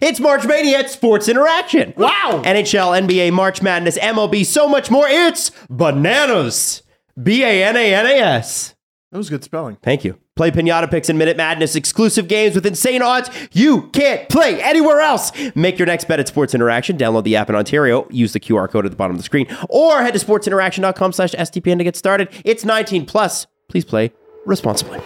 It's March Mania at Sports Interaction. Wow. NHL, NBA, March Madness, MLB, so much more. It's bananas. B A N A N A S. That was good spelling. Thank you. Play Pinata Picks and Minute Madness exclusive games with insane odds you can't play anywhere else. Make your next bet at Sports Interaction. Download the app in Ontario. Use the QR code at the bottom of the screen. Or head to sportsinteraction.com slash SDPN to get started. It's 19 plus. Please play responsibly.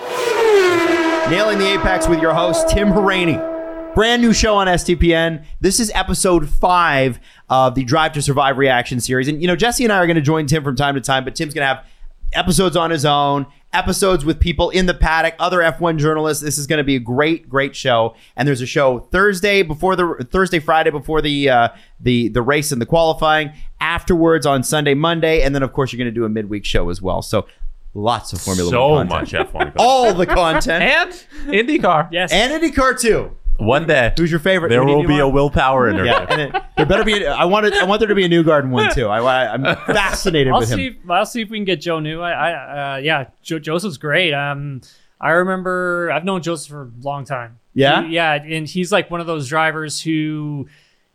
Nailing the Apex with your host, Tim Hauraney. Brand new show on SDPN. This is episode five of the Drive to Survive reaction series. And, you know, Jesse and I are going to join Tim from time to time, but Tim's going to have episodes on his own, episodes with people in the paddock, other F1 journalists. This is going to be a great, great show. And there's a show Thursday before the Thursday, Friday before the uh, the the race and the qualifying. Afterwards on Sunday, Monday, and then of course you're going to do a midweek show as well. So lots of Formula so One content. much F1 all the content, and IndyCar. Yes. and IndyCar too. One day. Who's your favorite? There Who do you will do be a Will Power in there. Yeah, and it, there better be. I want it. I want there to be a Newgarden one too. I, I, I'm fascinated I'll with him. see. If, I'll see if we can get Joe New. I, I uh, yeah, jo- Joseph's great. Um, I remember I've known Joseph for a long time. Yeah? He- yeah, and he's like one of those drivers who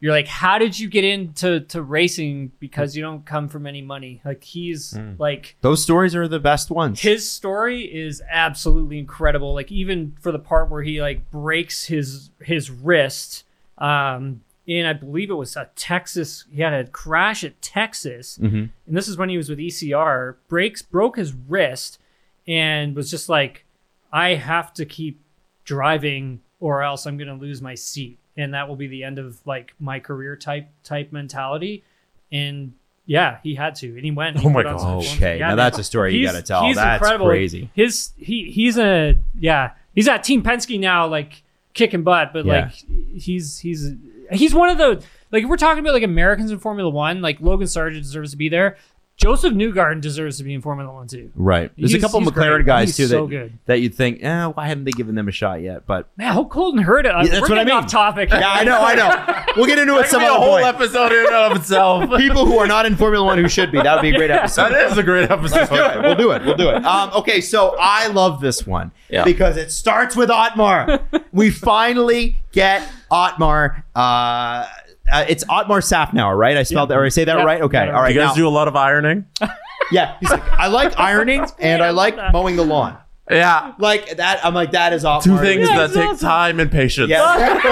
you're like, how did you get into to racing? Because you don't come from any money. Like he's like Those stories are the best ones. his story is absolutely incredible like even for the part where he like breaks his his wrist um in i believe it was a texas he had a crash at texas Mhm. and this is when he was with ecr breaks broke his wrist and was just like i have to keep driving or else i'm gonna lose my seat and that will be the end of like my career type type mentality and yeah he had to and he went and he Oh my put on some gosh. form. Okay, Yeah, now that's a story you got to tell. he's That's incredible. crazy. His he he's a yeah he's at Team Penske now, like kicking butt. But Yeah. like he's he's he's one of the like if we're talking about like Americans in Formula One. Like Logan Sargeant deserves to be there. Joseph Newgarden deserves to be in Formula One too. Right. There's a couple he's McLaren great. guys He's too so that good. that you'd think, eh, why haven't they given them a shot yet? But Man, Hope Colton heard it. Yeah, that's we're what I mean. off topic. yeah, I know, I know. We'll get into it That some could be a other whole point. episode in and of itself. People who are not in Formula One who should be. That would be a great episode. that is a great episode. We'll do it. We'll do it. Um, okay, so I love this one Yeah. because it starts with Otmar. we finally get Otmar. Uh, uh, it's Otmar Szafnauer, right? I spelled that, or I say that Yeah. right? Okay, Yeah. all right. You guys now- do a lot of ironing? yeah, he's like, I like ironing and I like mowing the lawn. Yeah. Like that, I'm like that is Otmar. Two things Yeah, that take awesome. time and patience. Yeah.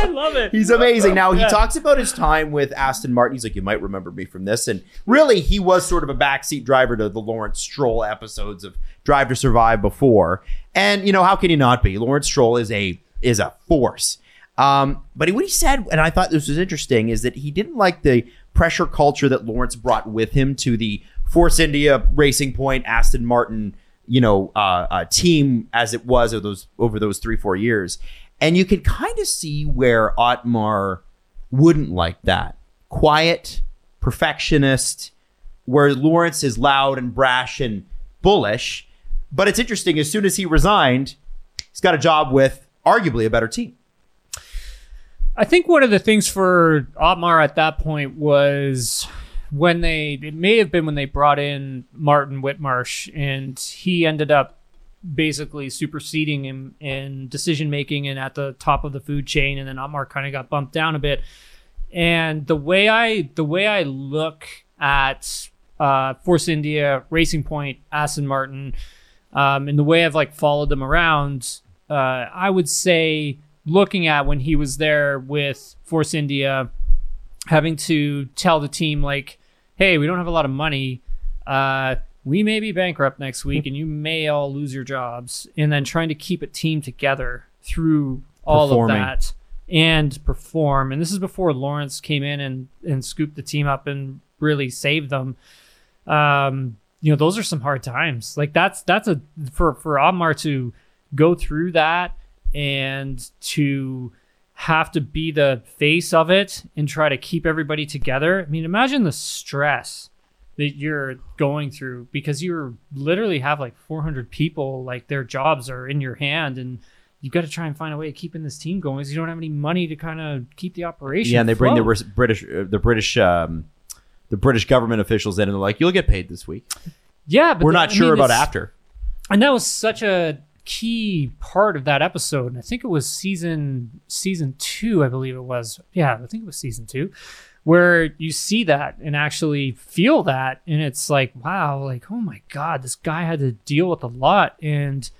I love it. He's amazing. Now he Yeah. talks about his time with Aston Martin. He's like, you might remember me from this, and really, he was sort of a backseat driver to the Lawrence Stroll episodes of Drive to Survive before. And you know, how can he not be? Lawrence Stroll is a is a force. Um, but what he said, and I thought this was interesting, is that he didn't like the pressure culture that Lawrence brought with him to the Force India Racing Point Aston Martin, you know, uh, uh, team as it was over those over those three four years, and you could kind of see where Otmar wouldn't like that. Quiet, perfectionist, where Lawrence is loud and brash and bullish. But it's interesting. As soon as he resigned, he's got a job with arguably a better team. I think one of the things for Otmar at that point was when they it may have been when they brought in Martin Whitmarsh and he ended up basically superseding him in decision making and at the top of the food chain and then Otmar kind of got bumped down a bit. And the way I the way I look at uh, Force India, Racing Point, Aston Martin, um, and the way I've like followed them around, uh, I would say looking at when he was there with Force India, having to tell the team like, "Hey, we don't have a lot of money. Uh, we may be bankrupt next week, and you may all lose your jobs." And then trying to keep a team together through all Performing. of that and perform. And this is before Lawrence came in and and scooped the team up and really saved them. Um, you know, those are some hard times. Like that's that's a for for Amar to go through that and to have to be the face of it and try to keep everybody together. I mean, imagine the stress that you're going through because you literally have like 400 people, like their jobs are in your hand, and you've got to try and find a way of keeping this team going because you don't have any money to kind of keep the operation. Yeah, and they bring the. British, uh, the British, um, the British government officials in, and they're like, "You'll get paid this week." yeah, but We're the- not I sure mean, about after. and that was such a key part of that episode, and I think it was season season two, I believe it was. Yeah, I think it was season two, where you see that and actually feel that, and it's like, wow, like oh my god, this guy had to deal with a lot, and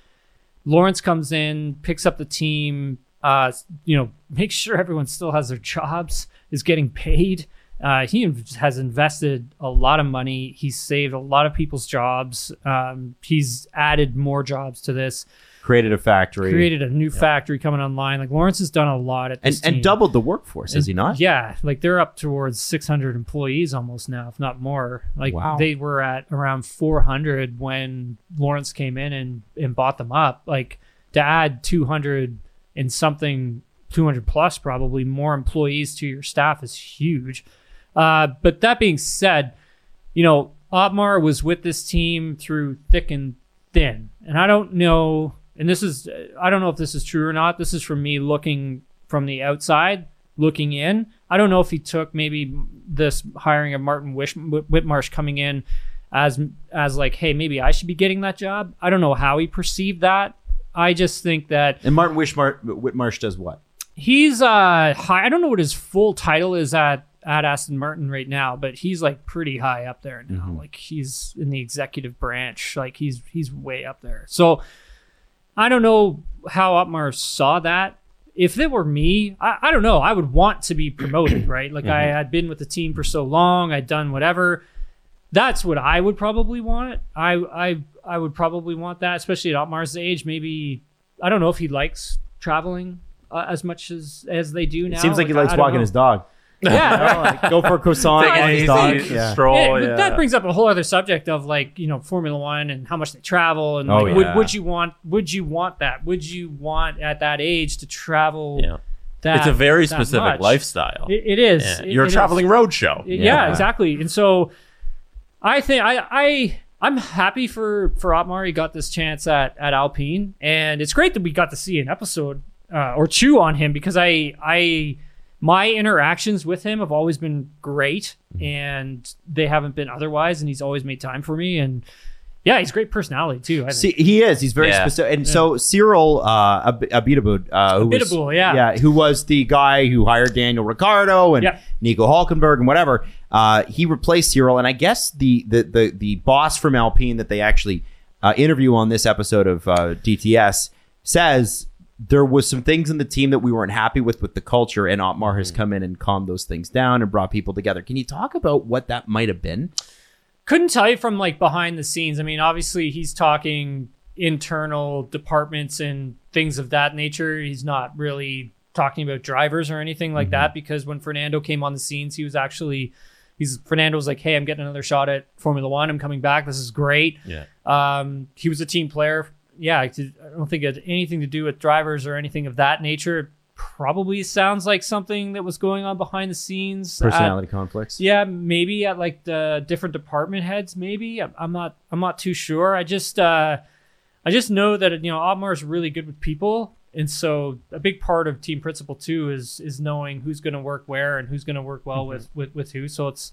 Lawrence comes in, picks up the team, uh, you know, makes sure everyone still has their jobs, is getting paid. Uh, he has invested a lot of money. He's saved a lot of people's jobs. Um, he's added more jobs to this. Created a factory Created a new factory coming online. Like Lawrence has done a lot at and, this and doubled the workforce, is he not? Yeah, like they're up towards 600 employees almost now, if not more. Like Wow. they were at around 400 when Lawrence came in and, and bought them up. Like to add 200 and something, 200 plus probably more employees to your staff is huge. Uh, but that being said, you know, Otmar was with this team through thick and thin. And I don't know, and this is, I don't know if this is true or not. This is from me looking from the outside, looking in. I don't know if he took maybe this hiring of Martin Wish, Whitmarsh coming in as, as like, hey, maybe I should be getting that job. I don't know how he perceived that. I just think that And Martin Wishmar- Whitmarsh does what? he's uh high i don't know what his full title is at at aston martin right now but he's like pretty high up there now like he's in the executive branch like he's he's way up there so i don't know how Otmar saw that if it were me i, I don't know i would want to be promoted right like i had been with the team for so long i'd done whatever that's what I would probably want. I I I would probably want that, especially at Otmar's age. Maybe I don't know if he likes traveling uh, as much as as they do now. Seems like he likes walking know. his dog. Yeah. Go for a croissant Take it easy, dog. Yeah. stroll. Yeah, yeah. that brings up a whole other subject of like you know Formula One and how much they travel and Oh, like, would, yeah. would you want would you want that would you want at that age to travel Yeah. that it's a very that specific much? lifestyle. It, it is. Yeah. It- You're it a is. traveling road show. Yeah, Yeah. exactly. And so I think I I I'm happy for for Otmar. He got this chance at at Alpine, and it's great that we got to see an episode uh, or two on him because I I my interactions with him have always been great, and they haven't been otherwise. And he's always made time for me, and yeah, he's a great personality too. I See, he is. He's very Yeah. specific. And so Cyril uh, Ab- Abiteboul, uh, who was, yeah. yeah, who was the guy who hired Daniel Ricciardo and Yeah. Nico Hulkenberg and whatever. Uh, he replaced Cyril, and I guess the the the, the boss from Alpine that they actually uh, interview on this episode of uh, DTS says there was some things in the team that we weren't happy with with the culture, and Otmar has come in and calmed those things down and brought people together. Can you talk about what that might have been? couldn't tell you from like behind the scenes. I mean, obviously he's talking internal departments and things of that nature. He's not really talking about drivers or anything like that because when Fernando came on the scenes, he was actually he's Fernando was like, "Hey, I'm getting another shot at Formula 1. I'm coming back. This is great." Yeah. Um, he was a team player. Yeah, I don't think it had anything to do with drivers or anything of that nature. Probably sounds like something that was going on behind the scenes. at- Personality conflicts. yeah, maybe at like the different department heads. Maybe I'm, I'm not. I'm not too sure. I just. uh I just know that you know Otmar is really good with people, and so a big part of team principal too is is knowing who's going to work where and who's going to work well with, with with who. So it's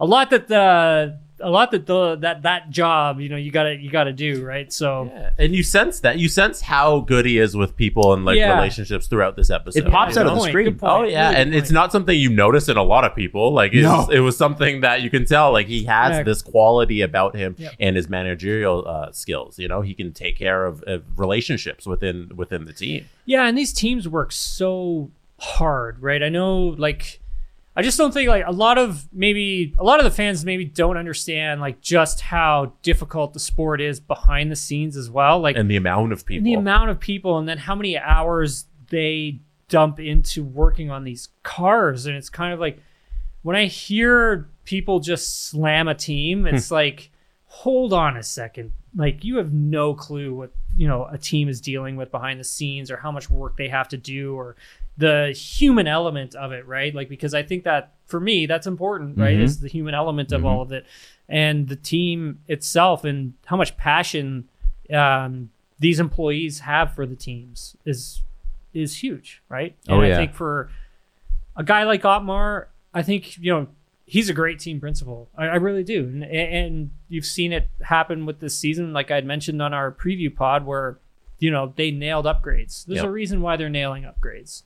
a lot that the a lot that the that that job you know you gotta you gotta do right. So Yeah. And you sense that. You sense how good he is with people and like Yeah. relationships throughout this episode. It pops you out of know? the Point, screen. good point. Oh yeah, Really good and it's point. not something you notice in a lot of people. Like it's, No. it was something that you can tell. Like he has Yeah. this quality about him Yep. and his managerial uh, skills. You know, he can take care of, of relationships within within the team. Yeah, and these teams work so hard, right? I know like I just don't think like a lot of maybe a lot of the fans maybe don't understand like just how difficult the sport is behind the scenes as well. Like And the amount of people. the amount of people and then how many hours they dump into working on these cars and it's kind of like when i hear people just slam a team hmm. it's like hold on a second like you have no clue what you know a team is dealing with behind the scenes or how much work they have to do or the human element of it right like because i think that for me that's important right Mhm. is the human element of all of it and the team itself and how much passion um, these employees have for the teams is is huge, right? And Oh, I think for a guy like Otmar, I think you know he's a great team principal. I, I really do, and, and you've seen it happen with this season, like I had mentioned on our preview pod, where you know they nailed upgrades. There's Yep. a reason why they're nailing upgrades.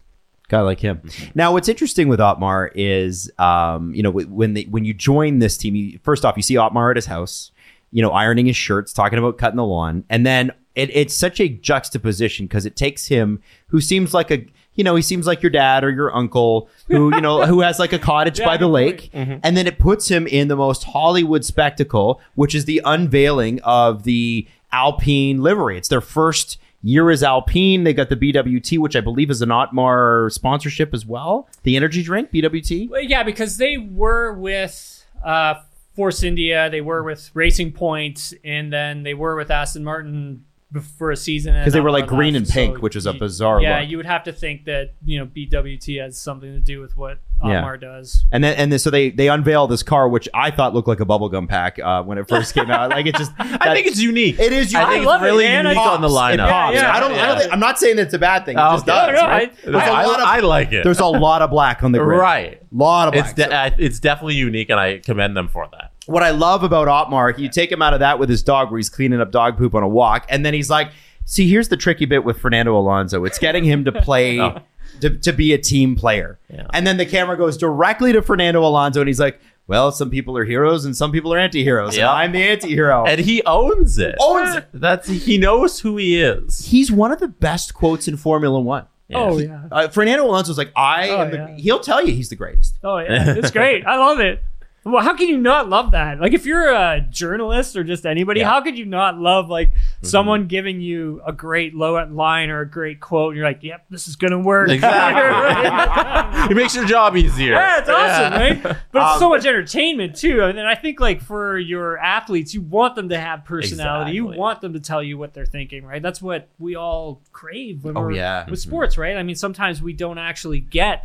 Guy like him. Now, what's interesting with Otmar is, um, you know, when they, when you join this team, you, first off, you see Otmar at his house, you know, ironing his shirts, talking about cutting the lawn, and then it, it's such a juxtaposition because it takes him, who seems like a, you know, he seems like your dad or your uncle, who you know, who has like a cottage Yeah, by the lake, and then it puts him in the most Hollywood spectacle, which is the unveiling of the Alpine livery. It's their first year as Alpine. They got the BWT, which I believe is an Otmar sponsorship as well. The energy drink, BWT. Well, yeah, because they were with uh, Force India, they were with Racing Point, and then they were with Aston Martin for a season. Because they were like green and pink, which is a bizarre Yeah, look. you would have to think that you know BWT has something to do with what Yeah. Does. And then and then so they they unveil this car, which I thought looked like a bubblegum pack uh, when it first came out. Like it just I think it's unique. it is. I unique. think love it's it, really man. unique I- on the lineup. pops. Yeah, I don't. I don't think, I'm not saying it's a bad thing. It Oh, just okay. does. No, no, right? I- There's a I, lot of I like it. there's a lot of black on the grid. right. A lot of black. It's de- it's definitely unique, and I commend them for that. What I love about Otmar, you take him out of that with his dog, where he's cleaning up dog poop on a walk, and then he's like, "See, here's the tricky bit with Fernando Alonso. It's getting him to play, Oh. to, to be a team player." Yeah. And then the camera goes directly to Fernando Alonso, and he's like, "Well, some people are heroes, and some people are anti-heroes. Yeah. And I'm the anti-hero." And he owns it. Owns it. That's he knows who he is. he's one of the best quotes in Formula One. Oh yeah. Uh, Fernando Alonso's like, "I Oh, am." The, yeah. He'll tell you he's the greatest. Oh yeah, it's great. I love it. Well, how can you not love that? Like, if you're a journalist or just anybody, Yeah. how could you not love like someone giving you a great low line or a great quote? And you're like, "Yep, this is gonna work." Exactly. He makes your job easier. Yeah, it's awesome, Yeah. right? But it's Um, so much entertainment too. And then I think like for your athletes, you want them to have personality. You want them to tell you what they're thinking, right? That's what we all crave when Oh, we're yeah. with sports, right? I mean, sometimes we don't actually get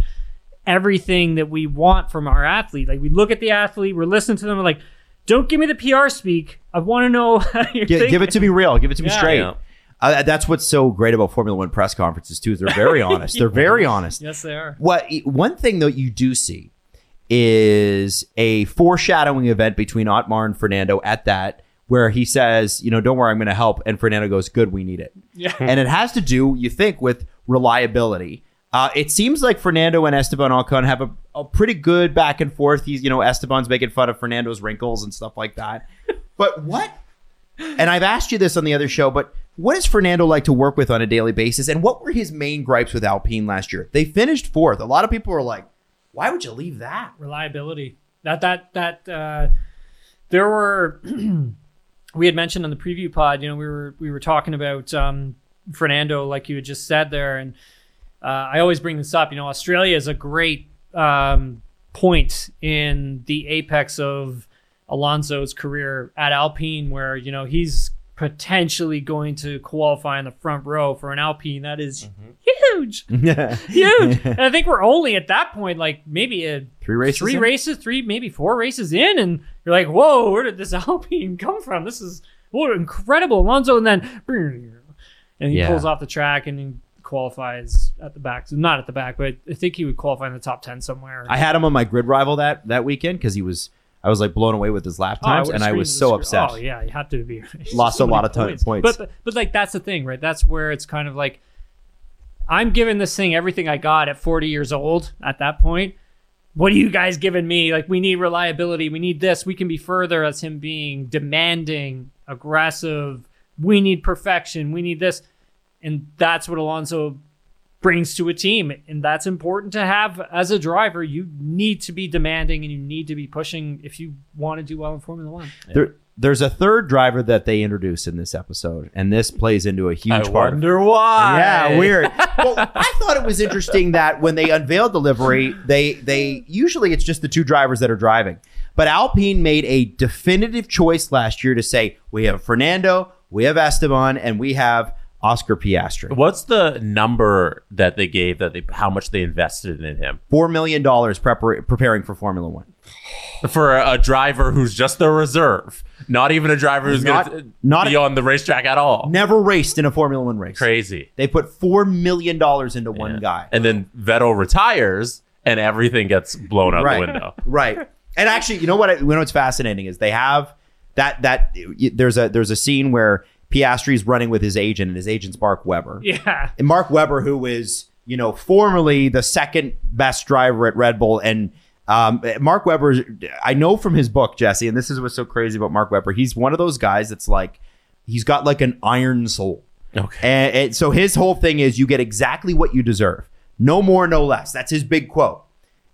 everything that we want from our athlete. Like we look at the athlete, we're listening to them, we're like, don't give me the PR speak. I want to know how you're Gi- give it to me real. Give it to me Yeah. straight. Yeah. Uh, that's what's so great about Formula One press conferences too. Is they're very honest. They're very honest. Yes, they are. What one thing though you do see is a foreshadowing event between Otmar and Fernando at that where he says, you know, don't worry, I'm going to help, and Fernando goes, good, we need it, Yeah. and it has to do, you think, with reliability. Uh, it seems like Fernando and Esteban Ocon have a, a pretty good back and forth. He's, you know, Esteban's making fun of Fernando's wrinkles and stuff like that. But what and I've asked you this on the other show, but what is Fernando like to work with on a daily basis? And what were his main gripes with Alpine last year? They finished fourth. A lot of people were like, why would you leave that? reliability. That that that uh, there were we had mentioned on the preview pod. You know, we were we were talking about um, Fernando, like you had just said there, and uh, I always bring this up. You know, Australia is a great um, point in the apex of Alonso's career at Alpine, where you know he's potentially going to qualify in the front row for an Alpine that is huge, huge. and I think we're only at that point, like maybe a Three races. three in? races, three maybe four races in, and you're like, whoa, where did this Alpine come from? This is what incredible, Alonso, and then and he Yeah. pulls off the track and qualifies at the back. Not at the back, but I think he would qualify in the top ten somewhere. I had him on my grid rival that that weekend because he was. I was like blown away with his lap Oh, times, would've and I was so upset. Oh yeah, you have to be Lost so a lot of ton- points. But, but but like that's the thing, right? That's where it's kind of like I'm giving this thing everything I got at 40 years old. At that point, what are you guys giving me? Like we need reliability, we need this, we can be further. As him being demanding, aggressive. We need perfection. We need this, and that's what Alonso brings to a team and that's important to have as a driver you need to be demanding and you need to be pushing if you want to do well in formula one There, there's a third driver that they introduce in this episode, and this plays into a huge I part. of wonder why. Yeah, weird. well, I thought it was interesting that when they unveiled the livery, they they usually it's just the two drivers that are driving. But Alpine made a definitive choice last year to say we have Fernando, we have Esteban, and we have Oscar Piastri. What's the number that they gave that they how much they invested in him Four million dollars prepar- preparing for Formula One. for a, a driver who's just a reserve, not even a driver who's Not- going to not- be on the racetrack at all. Never raced in a Formula One race. Crazy. They put four million dollars into one guy. And then Vettel retires, and everything gets blown out Right. the window. right. And actually, you know what? I, you know what's fascinating is they have that that there's a there's a scene where Piastri's running with his agent, and his agent's Mark Webber. Yeah. And Mark Webber, who is, you know, formerly the second best driver at Red Bull. And um, Mark Webber, I know from his book, Jesse, and this is what's so crazy about Mark Webber. He's one of those guys that's like, he's got like an iron soul. Okay. And, and so his whole thing is you get exactly what you deserve. No more, no less. That's his big quote.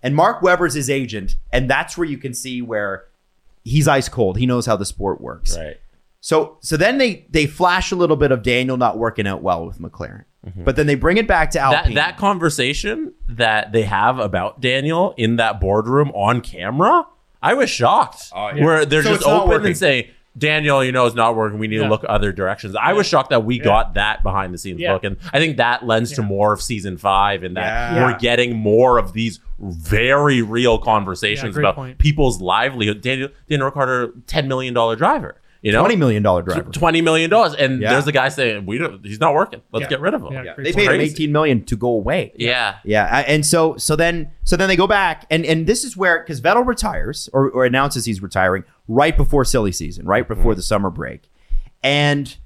And Mark Webber's his agent. And that's where you can see where he's ice cold. He knows how the sport works. Right. So so then they they flash a little bit of Daniel not working out well with McLaren. Mm-hmm. But then they bring it back to That Alpine. that conversation that they have about Daniel in that boardroom on camera, I was shocked. Oh, Where they're So just open and say, Daniel, you know, it's not working. We need Yeah. to look other directions. I was shocked that we got that behind the scenes Yeah. look. And I think that lends to more of season five and that Yeah. we're getting more of these very real conversations great about point. people's livelihood. Daniel Daniel Ricciardo, $10 million driver. You know, $20 million driver. twenty million dollars, and Yeah. there's a guy saying we don't. He's not working. Let's Yeah. get rid of him. Yeah. Yeah, they point. paid him 18 million to go away. Yeah. Yeah, and so so then so then they go back and and this is where because Vettel retires or, or announces he's retiring right before silly season, right before mm-hmm. the summer break, and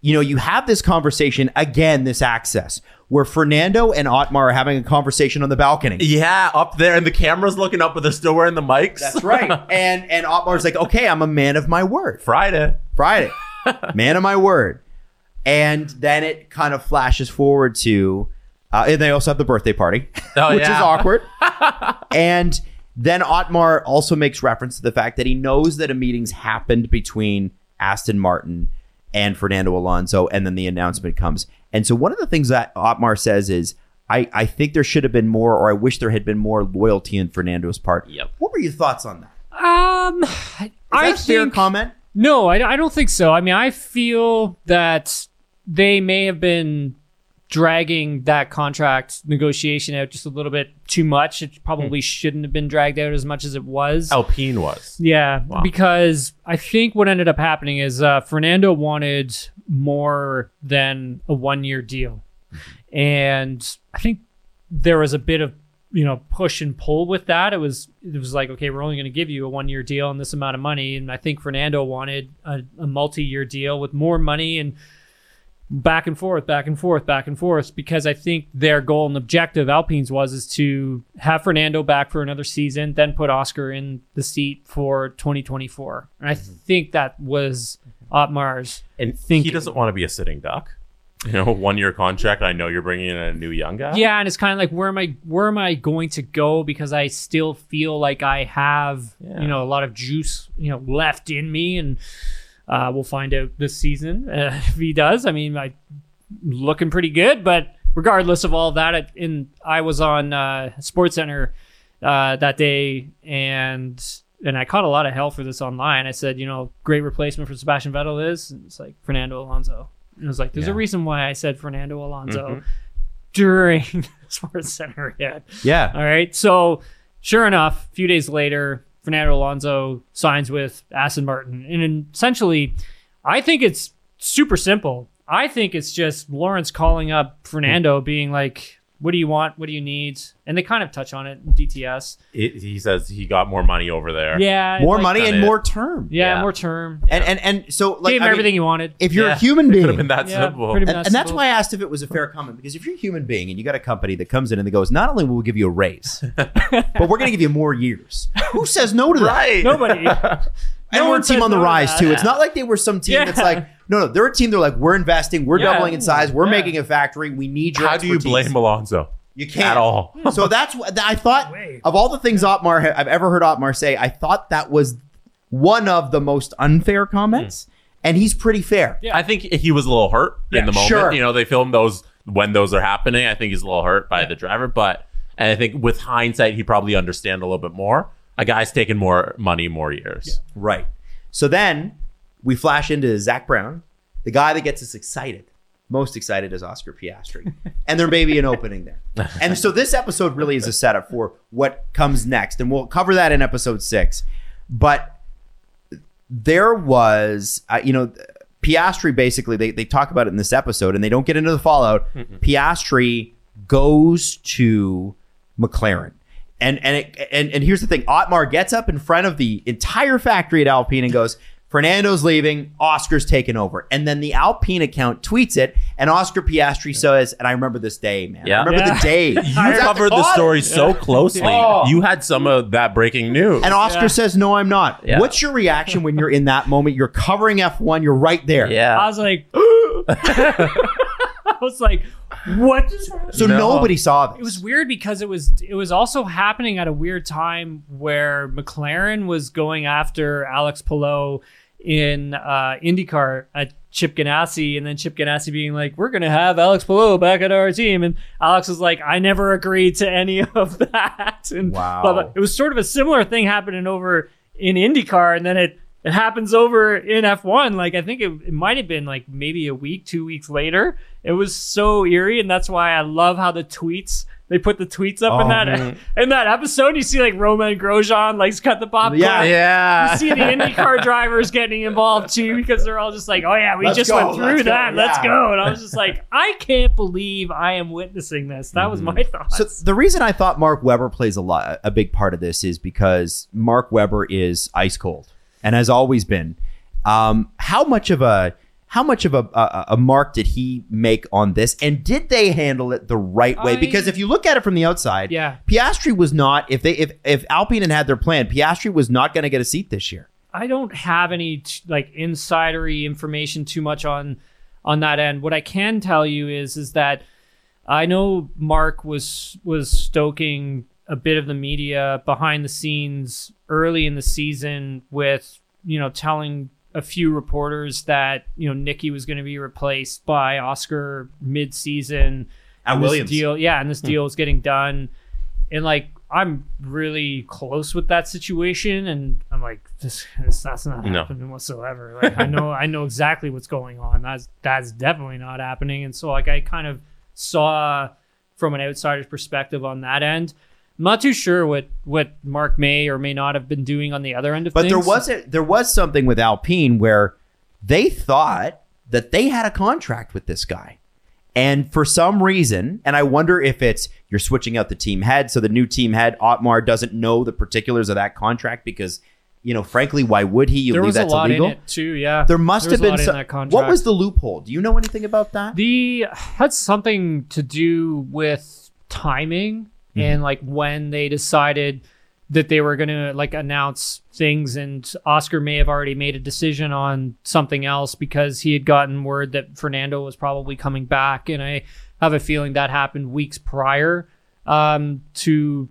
you know you have this conversation again, this access where Fernando and Otmar are having a conversation on the balcony. Yeah, up there, and the camera's looking up, but they're still wearing the mics. That's right, and and Otmar's like, okay, I'm a man of my word. Friday. Friday. Man of my word. And then it kind of flashes forward to, uh, and they also have the birthday party, Oh, which is awkward. and then Otmar also makes reference to the fact that he knows that a meeting's happened between Aston Martin and Fernando Alonso, and then the announcement comes. And so one of the things that Otmar says is, I, I think there should have been more, or I wish there had been more loyalty in Fernando's part. Yep. What were your thoughts on that? Um, that I a fair think comment? no, I, I don't think so. I mean, I feel that they may have been dragging that contract negotiation out just a little bit too much. It probably shouldn't have been dragged out as much as it was. Alpine was. Yeah, because I think what ended up happening is uh, Fernando wanted more than a one year deal. And I think there was a bit of you know push and pull with that. It was it was like okay, we're only going to give you a one year deal and this amount of money. And I think Fernando wanted a, a multi year deal with more money and back and forth, back and forth, back and forth. Because I think their goal and objective, Alpine's was, is to have Fernando back for another season, then put Oscar in the seat for 2024. And I mm-hmm. think that was Otmar's. And think he doesn't want to be a sitting duck. You know, one year contract. I know you're bringing in a new young guy. Yeah, and it's kind of like where am I where am I going to go because I still feel like I have Yeah. you know a lot of juice you know left in me, and uh, we'll find out this season uh, if he does. I mean, I looking pretty good, but regardless of all that, it, in I was on uh, Sports Center uh, that day and. And I caught a lot of hell for this online. I said, you know, great replacement for Sebastian Vettel is. And it's like Fernando Alonso. And it was like, there's a reason why I said Fernando Alonso Mhm. during Sports Center. Yeah. All right. So, sure enough, a few days later, Fernando Alonso signs with Aston Martin. And essentially, I think it's super simple. I think it's just Lawrence calling up Fernando, being like, what do you want? What do you need? And they kind of touch on it in DTS. It- he says he got more money over there. Yeah. More like- money and Kinda- more term. Yeah, Yeah. more term. And and and so like Gave him I mean, everything he wanted. if you're Yeah. a human Could being, have been that Yeah, simple. pretty much. and, and that's why I asked if it was a fair comment because if you're a human being and you got a company that comes in and that goes, not only will we give you a raise, but we're going to give you more years. Who says no to that? Right. Nobody. And No we're one a team on the no to rise that. too. It's not like they were some team Yeah. that's like, no, no, they're a team. They're like, we're investing, we're Yeah. doubling in size, we're Yeah. making a factory. We need your. How do you blame Alonso? You can't At all. So that's what I thought. Way. Of all the things Otmar I've ever heard Otmar say, I thought that was one of the most unfair comments, hmm. and he's pretty fair. Yeah. I think he was a little hurt Yeah, in the moment. sure. You know, they filmed those when those are happening. I think he's a little hurt by the driver, but and I think with hindsight, he probably understand a little bit more. A guy's taking more money, more years. Right. So then we flash into Zak Brown, the guy that gets us excited. Most excited is Oscar Piastri. and there may be an opening there. And so this episode really is a setup for what comes next. And we'll cover that in episode six. But there was, uh, you know, Piastri basically, they, they talk about it in this episode and they don't get into the fallout. Piastri goes to McLaren. And and, it, and and here's the thing: Otmar gets up in front of the entire factory at Alpine and goes, Fernando's leaving, Oscar's taken over. And then the Alpine account tweets it, and Oscar Piastri says, and I remember this day, man. Yeah. I remember Yeah. the day. You He was at covered the con, story so closely. Oh. You had some of that breaking news. And Oscar Yeah. says, No, I'm not. Yeah. What's your reaction when you're in that moment? You're covering F1, you're right there. Yeah. I was like, I was like, what just happened? So No. nobody saw this. It was weird because it was it was also happening at a weird time where McLaren was going after Alex Palou in uh, IndyCar at Chip Ganassi, and then Chip Ganassi being like, "We're gonna have Alex Palou back at our team," and Alex was like, "I never agreed to any of that." And Wow. blah, blah. it was sort of a similar thing happening over in IndyCar, and then it. It happens over in F1. Like I think it, it might have been like maybe a week, two weeks later. It was so eerie, and that's why I love how the tweets they put the tweets up in Oh, that man. in that episode. You see like Romain Grosjean like cut the popcorn. Yeah. Yeah. You see the IndyCar drivers getting involved too because they're all just like, "Oh yeah, we Let's just go, went through let's go, that. Let's yeah." go." And I was just like, "I can't believe I am witnessing this." That was my thought. So the reason I thought Mark Webber plays a lot, a big part of this is because Mark Webber is ice cold and has always been. Um, how much of a how much of a, a a mark did he make on this, and did they handle it the right way? I- because if you look at it from the outside, Yeah. Piastri was not. If they if if Alpine had had their plan, Piastri was not going to get a seat this year. I don't have any t- like insidery information too much on on that end. What I can tell you is is that I know Mark was was stoking a bit of the media behind the scenes early in the season with you know telling a few reporters that you know Nikki was going to be replaced by Oscar mid-season At and this Williams. deal yeah and this hmm. deal is getting done and like I'm really close with that situation, and I'm like, this, this that's not No. happening whatsoever. Like I know, I know exactly what's going on. That's that's definitely not happening. And so like I kind of saw from an outsider's perspective on that end. I'm not too sure what what Mark may or may not have been doing on the other end of But things. there was a, there was something with Alpine where they thought that they had a contract with this guy. And for some reason, and I wonder if it's you're switching out the team head, so the new team head, Otmar, doesn't know the particulars of that contract because, you know, frankly, why would he? You there was a lot illegal. in it too. Yeah, There must There have been some. What was the loophole? Do you know anything about that? The had something to do with timing Mm-hmm. and like when they decided that they were going to like announce things and Oscar may have already made a decision on something else because he had gotten word that Fernando was probably coming back and I have a feeling that happened weeks prior um, to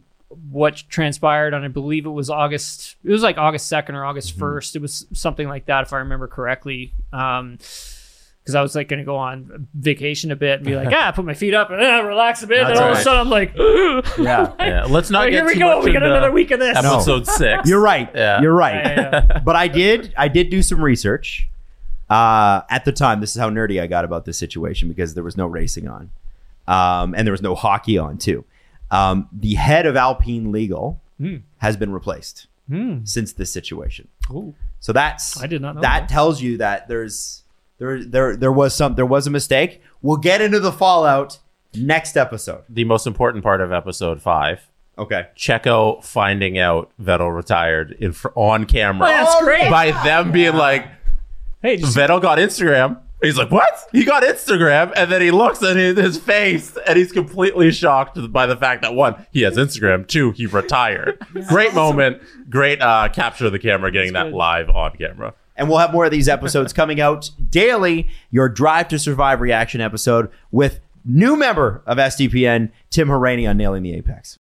what transpired on I believe it was August it was like August 2nd or August Mm-hmm. 1st it was something like that if I remember correctly um because I was like going to go on vacation a bit and be like, ah, put my feet up and uh, relax a bit. That's and all of right. a sudden, I'm like, Yeah. Yeah. Let's not All right, get here we too go. much We got into another week of this. Episode six. You're right. Yeah. You're right. Yeah, yeah, but I did I did do some research. Uh, at the time, this is how nerdy I got about this situation because there was no racing on, um, and there was no hockey on too. Um, the head of Alpine Legal Hmm. has been replaced Hmm. since this situation. Ooh. So that's I did not know that that. tells you that there's there there there was some there was a mistake. We'll get into the fallout next episode. the most important part of episode five. Okay. Checo finding out Vettel retired in fr- on camera Oh, that's great. by them being like, Hey, just, Vettel got Instagram. He's like, what? He got Instagram, and then he looks at his, his face, and he's completely shocked by the fact that one, he has Instagram. Two, he retired. Great moment. Great uh, capture of the camera, getting that good. live on camera. And we'll have more of these episodes coming out daily. Your Drive to Survive reaction episode with new member of SDPN, Tim Hauraney on Nailing the Apex.